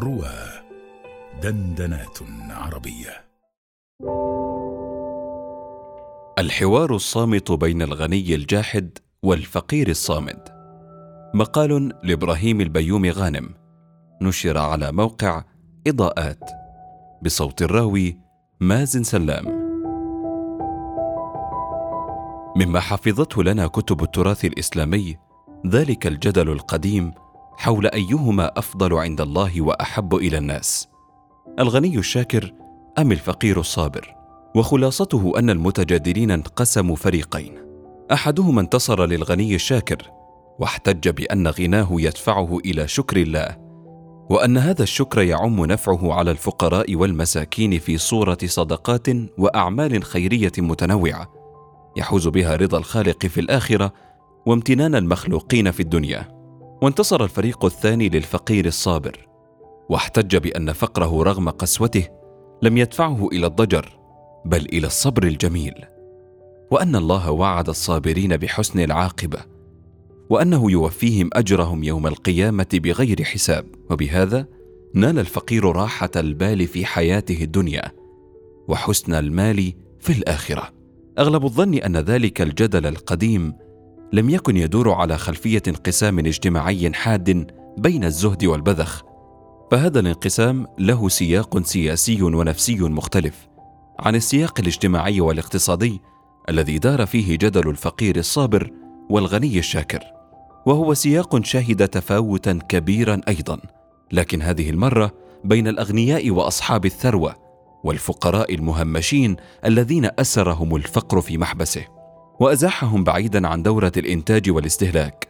روى دندنات عربية. الحوار الصامت بين الغني الجاحد والفقير الصامد. مقال لإبراهيم البيومي غانم. نشر على موقع إضاءات. بصوت الراوي مازن سلام. مما حفظته لنا كتب التراث الإسلامي ذلك الجدل القديم حول أيهما أفضل عند الله وأحب إلى الناس. الغني الشاكر أم الفقير الصابر؟ وخلاصته أن المتجادلين انقسموا فريقين. أحدهما انتصر للغني الشاكر واحتج بأن غناه يدفعه إلى شكر الله وأن هذا الشكر يعم نفعه على الفقراء والمساكين في صورة صدقات وأعمال خيرية متنوعة. يحوز بها رضا الخالق في الآخرة وامتنان المخلوقين في الدنيا. وانتصر الفريق الثاني للفقير الصابر واحتج بأن فقره رغم قسوته لم يدفعه إلى الضجر بل إلى الصبر الجميل. وأن الله وعد الصابرين بحسن العاقبة وأنه يوفيهم أجرهم يوم القيامة بغير حساب. وبهذا نال الفقير راحة البال في حياته الدنيا وحسن المال في الآخرة. أغلب الظن أن ذلك الجدل القديم لم يكن يدور على خلفية انقسام اجتماعي حاد بين الزهد والبذخ فهذا الانقسام له سياق سياسي ونفسي مختلف عن السياق الاجتماعي والاقتصادي الذي دار فيه جدل الفقير الصابر والغني الشاكر وهو سياق شهد تفاوتا كبيرا أيضا لكن هذه المرة بين الأغنياء وأصحاب الثروة والفقراء المهمشين الذين أسرهم الفقر في محبسه. وأزاحهم بعيدا عن دورة الإنتاج والاستهلاك.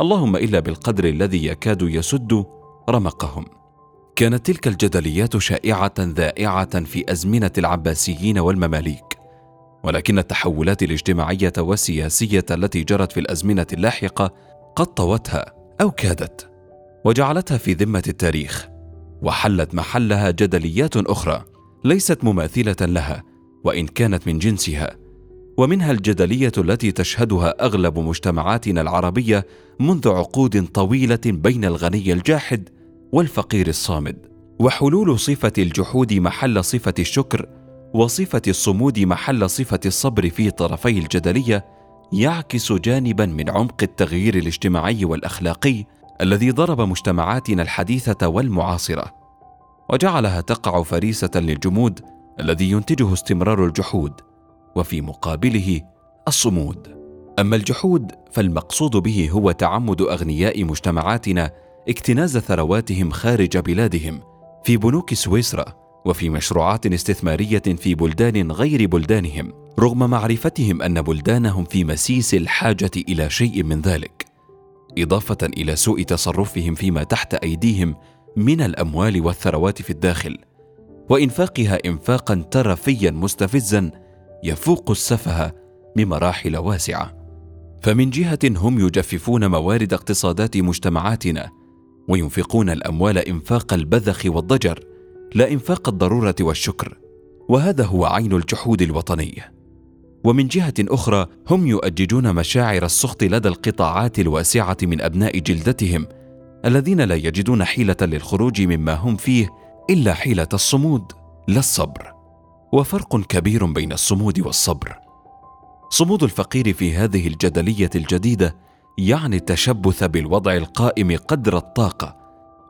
اللهم إلا بالقدر الذي يكاد يسد رمقهم. كانت تلك الجدليات شائعة ذائعة في أزمنة العباسيين والمماليك. ولكن التحولات الاجتماعية والسياسية التي جرت في الأزمنة اللاحقة قد طوتها أو كادت وجعلتها في ذمة التاريخ وحلت محلها جدليات أخرى ليست مماثلة لها وإن كانت من جنسها. ومنها الجدلية التي تشهدها أغلب مجتمعاتنا العربية منذ عقود طويلة بين الغني الجاحد والفقير الصامد. وحلول صفة الجحود محل صفة الشكر وصفة الصمود محل صفة الصبر في طرفي الجدلية يعكس جانبا من عمق التغيير الاجتماعي والأخلاقي الذي ضرب مجتمعاتنا الحديثة والمعاصرة. وجعلها تقع فريسة للجمود الذي ينتجه استمرار الجحود. وفي مقابله الصمود. أما الجحود فالمقصود به هو تعمد أغنياء مجتمعاتنا اكتناز ثرواتهم خارج بلادهم في بنوك سويسرا وفي مشروعات استثمارية في بلدان غير بلدانهم رغم معرفتهم أن بلدانهم في مسيس الحاجة إلى شيء من ذلك. إضافة إلى سوء تصرفهم فيما تحت أيديهم من الأموال والثروات في الداخل وإنفاقها انفاقا ترفيا مستفزا يفوق السفه بمراحل واسعة. فمن جهة هم يجففون موارد اقتصادات مجتمعاتنا وينفقون الأموال إنفاق البذخ والضجر لا إنفاق الضرورة والشكر. وهذا هو عين الجحود الوطني. ومن جهة أخرى هم يؤججون مشاعر السخط لدى القطاعات الواسعة من أبناء جلدتهم الذين لا يجدون حيلة للخروج مما هم فيه إلا حيلة الصمود لا الصبر. وفرق كبير بين الصمود والصبر. صمود الفقير في هذه الجدلية الجديدة يعني التشبث بالوضع القائم قدر الطاقة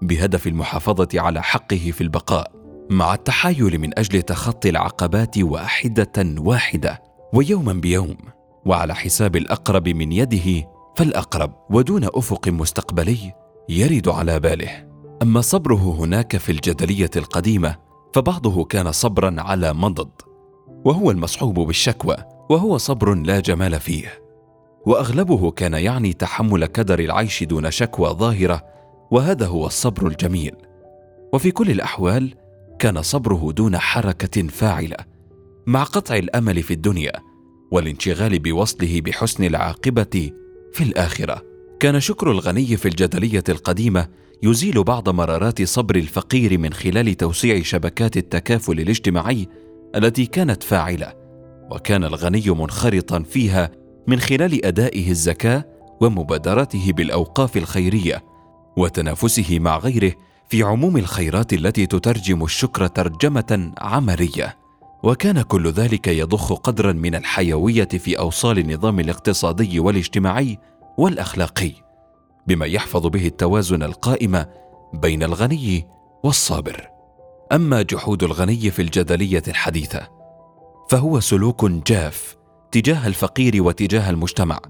بهدف المحافظة على حقه في البقاء مع التحايل من أجل تخطي العقبات واحدة واحدة. ويوما بيوم وعلى حساب الأقرب من يده فالأقرب ودون أفق مستقبلي يرد على باله. أما صبره هناك في الجدلية القديمة فبعضه كان صبرا على مضض وهو المصحوب بالشكوى وهو صبر لا جمال فيه. وأغلبه كان يعني تحمل كدر العيش دون شكوى ظاهرة وهذا هو الصبر الجميل. وفي كل الأحوال كان صبره دون حركة فاعلة مع قطع الأمل في الدنيا والانشغال بوصله بحسن العاقبة في الآخرة. كان شكر الغني في الجدلية القديمة يزيل بعض مرارات صبر الفقير من خلال توسيع شبكات التكافل الاجتماعي التي كانت فاعلة وكان الغني منخرطا فيها من خلال أدائه الزكاة ومبادرته بالأوقاف الخيرية وتنافسه مع غيره في عموم الخيرات التي تترجم الشكر ترجمة عملية. وكان كل ذلك يضخ قدرا من الحيوية في أوصال النظام الاقتصادي والاجتماعي والأخلاقي. بما يحفظ به التوازن القائم بين الغني والصابر. أما جحود الغني في الجدلية الحديثة فهو سلوك جاف تجاه الفقير وتجاه المجتمع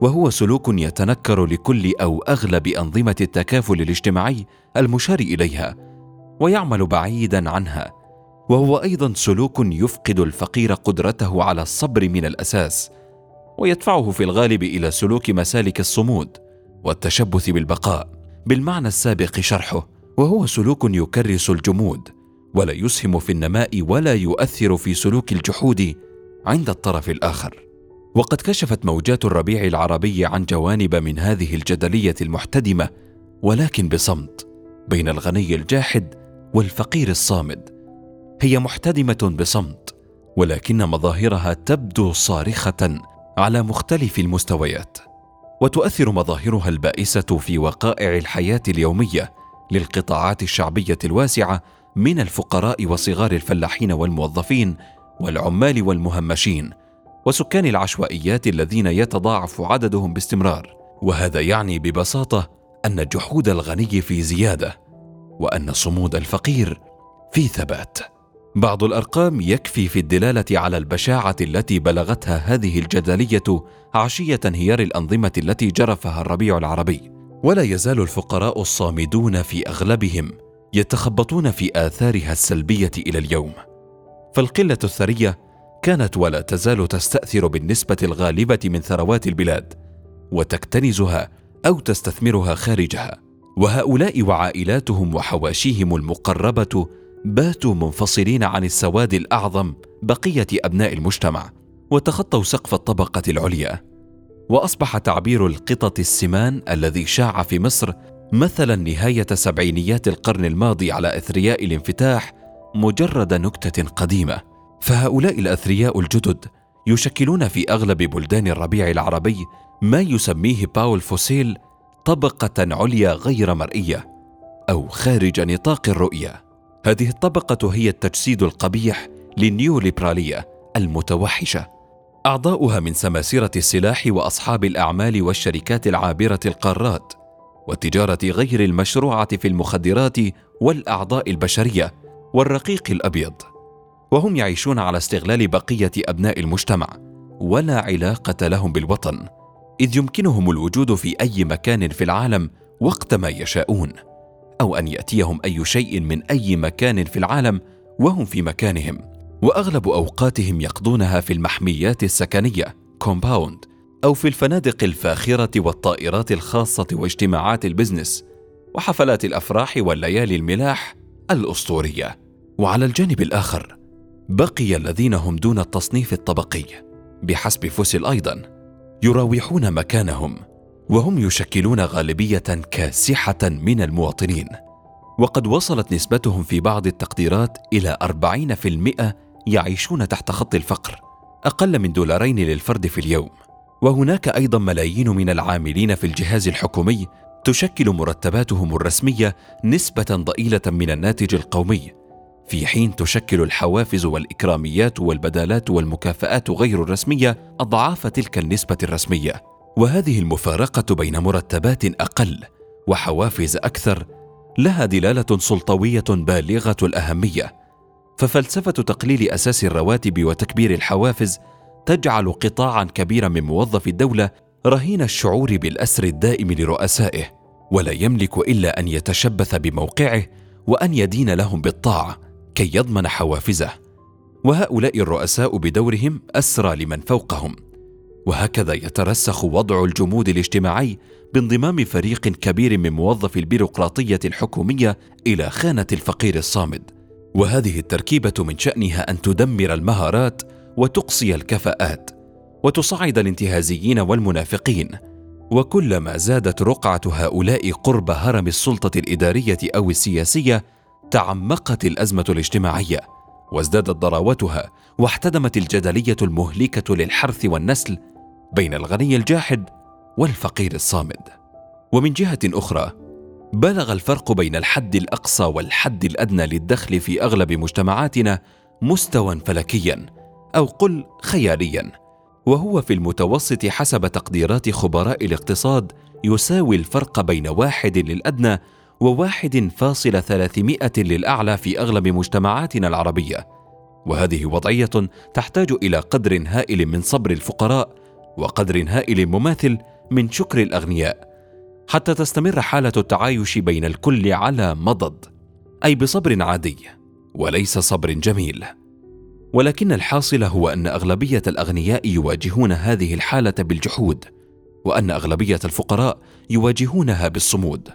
وهو سلوك يتنكر لكل أو أغلب أنظمة التكافل الاجتماعي المشار إليها ويعمل بعيدا عنها وهو أيضا سلوك يفقد الفقير قدرته على الصبر من الأساس ويدفعه في الغالب إلى سلوك مسالك الصمود. والتشبث بالبقاء. بالمعنى السابق شرحه وهو سلوك يكرس الجمود ولا يسهم في النماء ولا يؤثر في سلوك الجحود عند الطرف الآخر. وقد كشفت موجات الربيع العربي عن جوانب من هذه الجدلية المحتدمة ولكن بصمت بين الغني الجاحد والفقير الصامد. هي محتدمة بصمت ولكن مظاهرها تبدو صارخة على مختلف المستويات. وتؤثر مظاهرها البائسة في وقائع الحياة اليومية للقطاعات الشعبية الواسعة من الفقراء وصغار الفلاحين والموظفين والعمال والمهمشين وسكان العشوائيات الذين يتضاعف عددهم باستمرار. وهذا يعني ببساطة أن جحود الغني في زيادة وأن صمود الفقير في ثبات. بعض الأرقام يكفي في الدلالة على البشاعة التي بلغتها هذه الجدلية عشية انهيار الأنظمة التي جرفها الربيع العربي. ولا يزال الفقراء الصامدون في أغلبهم يتخبطون في آثارها السلبية إلى اليوم. فالقلة الثرية كانت ولا تزال تستأثر بالنسبة الغالبة من ثروات البلاد وتكتنزها أو تستثمرها خارجها. وهؤلاء وعائلاتهم وحواشيهم المقربة باتوا منفصلين عن السواد الأعظم بقية أبناء المجتمع وتخطوا سقف الطبقة العليا. وأصبح تعبير القطط السمان الذي شاع في مصر مثلا نهاية سبعينيات القرن الماضي على إثرياء الانفتاح مجرد نكتة قديمة. فهؤلاء الأثرياء الجدد يشكلون في أغلب بلدان الربيع العربي ما يسميه باول فوسيل طبقة عليا غير مرئية أو خارج نطاق الرؤية. هذه الطبقة هي التجسيد القبيح للنيوليبرالية المتوحشة. أعضاؤها من سماسرة السلاح وأصحاب الأعمال والشركات العابرة القارات والتجاره غير المشروعة في المخدرات والأعضاء البشرية والرقيق الأبيض. وهم يعيشون على استغلال بقية أبناء المجتمع ولا علاقة لهم بالوطن إذ يمكنهم الوجود في أي مكان في العالم وقت ما يشاءون. أو أن يأتيهم أي شيء من أي مكان في العالم وهم في مكانهم. وأغلب أوقاتهم يقضونها في المحميات السكنية compound أو في الفنادق الفاخرة والطائرات الخاصة واجتماعات ال business وحفلات الأفراح والليالي الملاح الأسطورية. وعلى الجانب الآخر بقي الذين هم دون التصنيف الطبقي. بحسب فوسيل أيضا يراوحون مكانهم وهم يشكلون غالبية كاسحة من المواطنين. وقد وصلت نسبتهم في بعض التقديرات إلى 40% يعيشون تحت خط الفقر أقل من دولارين للفرد في اليوم. وهناك أيضا ملايين من العاملين في الجهاز الحكومي تشكل مرتباتهم الرسمية نسبة ضئيلة من الناتج القومي. في حين تشكل الحوافز والإكراميات والبدالات والمكافآت غير الرسمية أضعاف تلك النسبة الرسمية. وهذه المفارقة بين مرتبات أقل وحوافز أكثر لها دلالة سلطوية بالغة الأهمية. ففلسفة تقليل أساس الرواتب وتكبير الحوافز تجعل قطاعا كبيرا من موظفي الدولة رهين الشعور بالأسر الدائم لرؤسائه ولا يملك إلا أن يتشبث بموقعه وأن يدين لهم بالطاعة كي يضمن حوافزه. وهؤلاء الرؤساء بدورهم أسرى لمن فوقهم. وهكذا يترسخ وضع الجمود الاجتماعي بانضمام فريق كبير من موظفي البيروقراطية الحكومية إلى خانة الفقير الصامد. وهذه التركيبة من شأنها أن تدمر المهارات وتقصي الكفاءات وتصعد الانتهازيين والمنافقين. وكلما زادت رقعة هؤلاء قرب هرم السلطة الإدارية أو السياسية تعمقت الأزمة الاجتماعية وازدادت ضراوتها واحتدمت الجدلية المهلكة للحرث والنسل بين الغني الجاحد والفقير الصامد. ومن جهة أخرى بلغ الفرق بين الحد الأقصى والحد الأدنى للدخل في أغلب مجتمعاتنا مستوى فلكيا أو قل خياليا وهو في المتوسط حسب تقديرات خبراء الاقتصاد يساوي الفرق بين واحد للأدنى وواحد فاصل ثلاثمائة للأعلى في أغلب مجتمعاتنا العربية. وهذه وضعية تحتاج إلى قدر هائل من صبر الفقراء وقدر هائل مماثل من شكر الأغنياء حتى تستمر حالة التعايش بين الكل على مضض أي بصبر عادي وليس صبر جميل. ولكن الحاصل هو أن أغلبية الأغنياء يواجهون هذه الحالة بالجحود وأن أغلبية الفقراء يواجهونها بالصمود.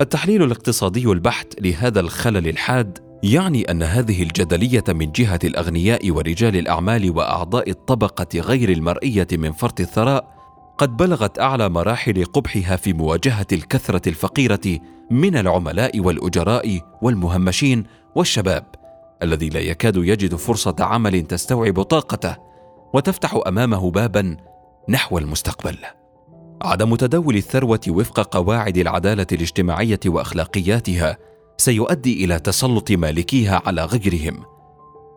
التحليل الاقتصادي البحت لهذا الخلل الحاد يعني أن هذه الجدلية من جهة الأغنياء ورجال الأعمال وأعضاء الطبقة غير المرئية من فرط الثراء قد بلغت أعلى مراحل قبحها في مواجهة الكثرة الفقيرة من العملاء والأجراء والمهمشين والشباب الذي لا يكاد يجد فرصة عمل تستوعب طاقته وتفتح أمامه بابا نحو المستقبل. عدم تداول الثروة وفق قواعد العدالة الاجتماعية وأخلاقياتها سيؤدي إلى تسلط مالكيها على غيرهم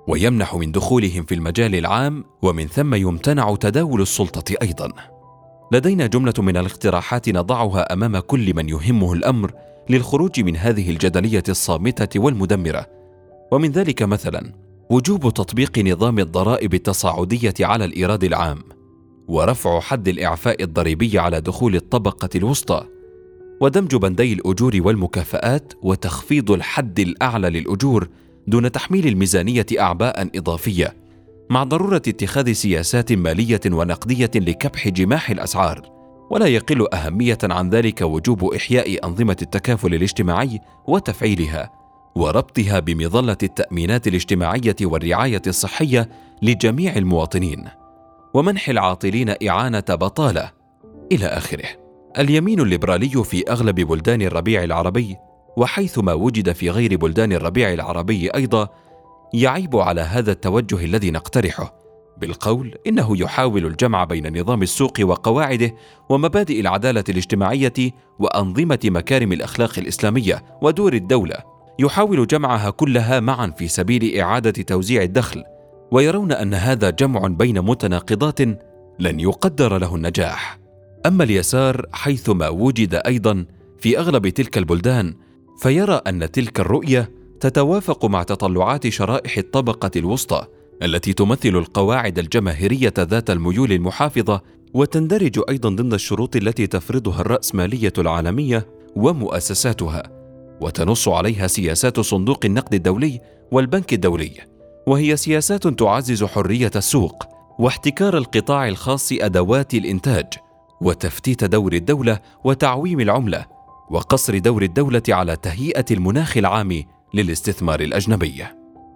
ويمنح من دخولهم في المجال العام ومن ثم يمتنع تداول السلطة أيضا. لدينا جملة من الاقتراحات نضعها أمام كل من يهمه الأمر للخروج من هذه الجدلية الصامتة والمدمرة. ومن ذلك مثلا وجوب تطبيق نظام الضرائب التصاعدية على الإيراد العام ورفع حد الإعفاء الضريبي على دخول الطبقة الوسطى ودمج بندي الأجور والمكافآت وتخفيض الحد الأعلى للأجور دون تحميل الميزانية أعباء إضافية مع ضرورة اتخاذ سياسات مالية ونقدية لكبح جماح الأسعار. ولا يقل أهمية عن ذلك وجوب إحياء أنظمة التكافل الاجتماعي وتفعيلها وربطها بمظلة التأمينات الاجتماعية والرعاية الصحية لجميع المواطنين ومنح العاطلين إعانة بطالة إلى آخره. اليمين الليبرالي في أغلب بلدان الربيع العربي وحيثما وجد في غير بلدان الربيع العربي أيضا يعيب على هذا التوجه الذي نقترحه بالقول إنه يحاول الجمع بين نظام السوق وقواعده ومبادئ العدالة الاجتماعية وأنظمة مكارم الأخلاق الإسلامية ودور الدولة. يحاول جمعها كلها معا في سبيل إعادة توزيع الدخل ويرون أن هذا جمع بين متناقضات لن يقدر له النجاح. أما اليسار حيثما وجد أيضا في أغلب تلك البلدان فيرى أن تلك الرؤية تتوافق مع تطلعات شرائح الطبقة الوسطى التي تمثل القواعد الجماهيرية ذات الميول المحافظة وتندرج أيضا ضمن الشروط التي تفرضها الرأسمالية العالمية ومؤسساتها وتنص عليها سياسات صندوق النقد الدولي والبنك الدولي وهي سياسات تعزز حرية السوق واحتكار القطاع الخاص أدوات الإنتاج. وتفتيت دور الدولة وتعويم العملة وقصر دور الدولة على تهيئة المناخ العام للاستثمار الأجنبي.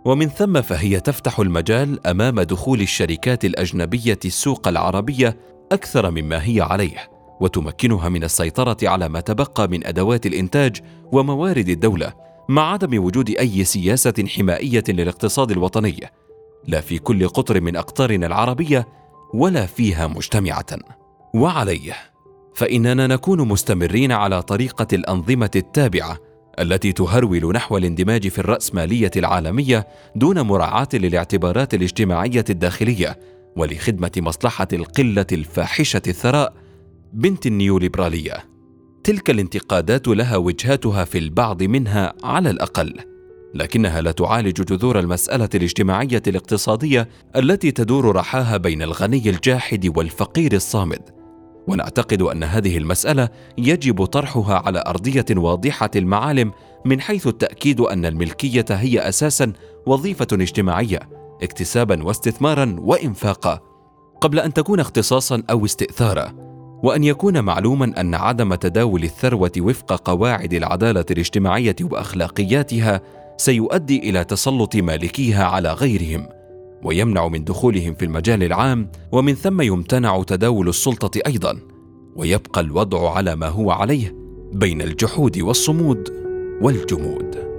ومن ثم فهي تفتح المجال أمام دخول الشركات الأجنبية السوق العربية أكثر مما هي عليه وتمكنها من السيطرة على ما تبقى من أدوات الإنتاج وموارد الدولة مع عدم وجود أي سياسة حمائية للاقتصاد الوطني لا في كل قطر من أقطارنا العربية ولا فيها مجتمعة. وعليه. فإننا نكون مستمرين على طريقة الأنظمة التابعة التي تهرول نحو الاندماج في الرأسمالية العالمية دون مراعاة للاعتبارات الاجتماعية الداخلية ولخدمة مصلحة القلة الفاحشة الثراء بنت النيوليبرالية. تلك الانتقادات لها وجهاتها في البعض منها على الأقل لكنها لا تعالج جذور المسألة الاجتماعية الاقتصادية التي تدور رحاها بين الغني الجاحد والفقير الصامد. ونعتقد أن هذه المسألة يجب طرحها على أرضية واضحة المعالم من حيث التأكيد أن الملكية هي أساسا وظيفة اجتماعية اكتسابا واستثمارا وانفاقا. قبل أن تكون اختصاصا أو استئثارا وأن يكون معلوما أن عدم تداول الثروة وفق قواعد العدالة الاجتماعية وأخلاقياتها سيؤدي إلى تسلط مالكيها على غيرهم. ويمنع من دخولهم في المجال العام ومن ثم يمتنع تداول السلطة أيضا ويبقى الوضع على ما هو عليه بين الجحود والصمود والجمود.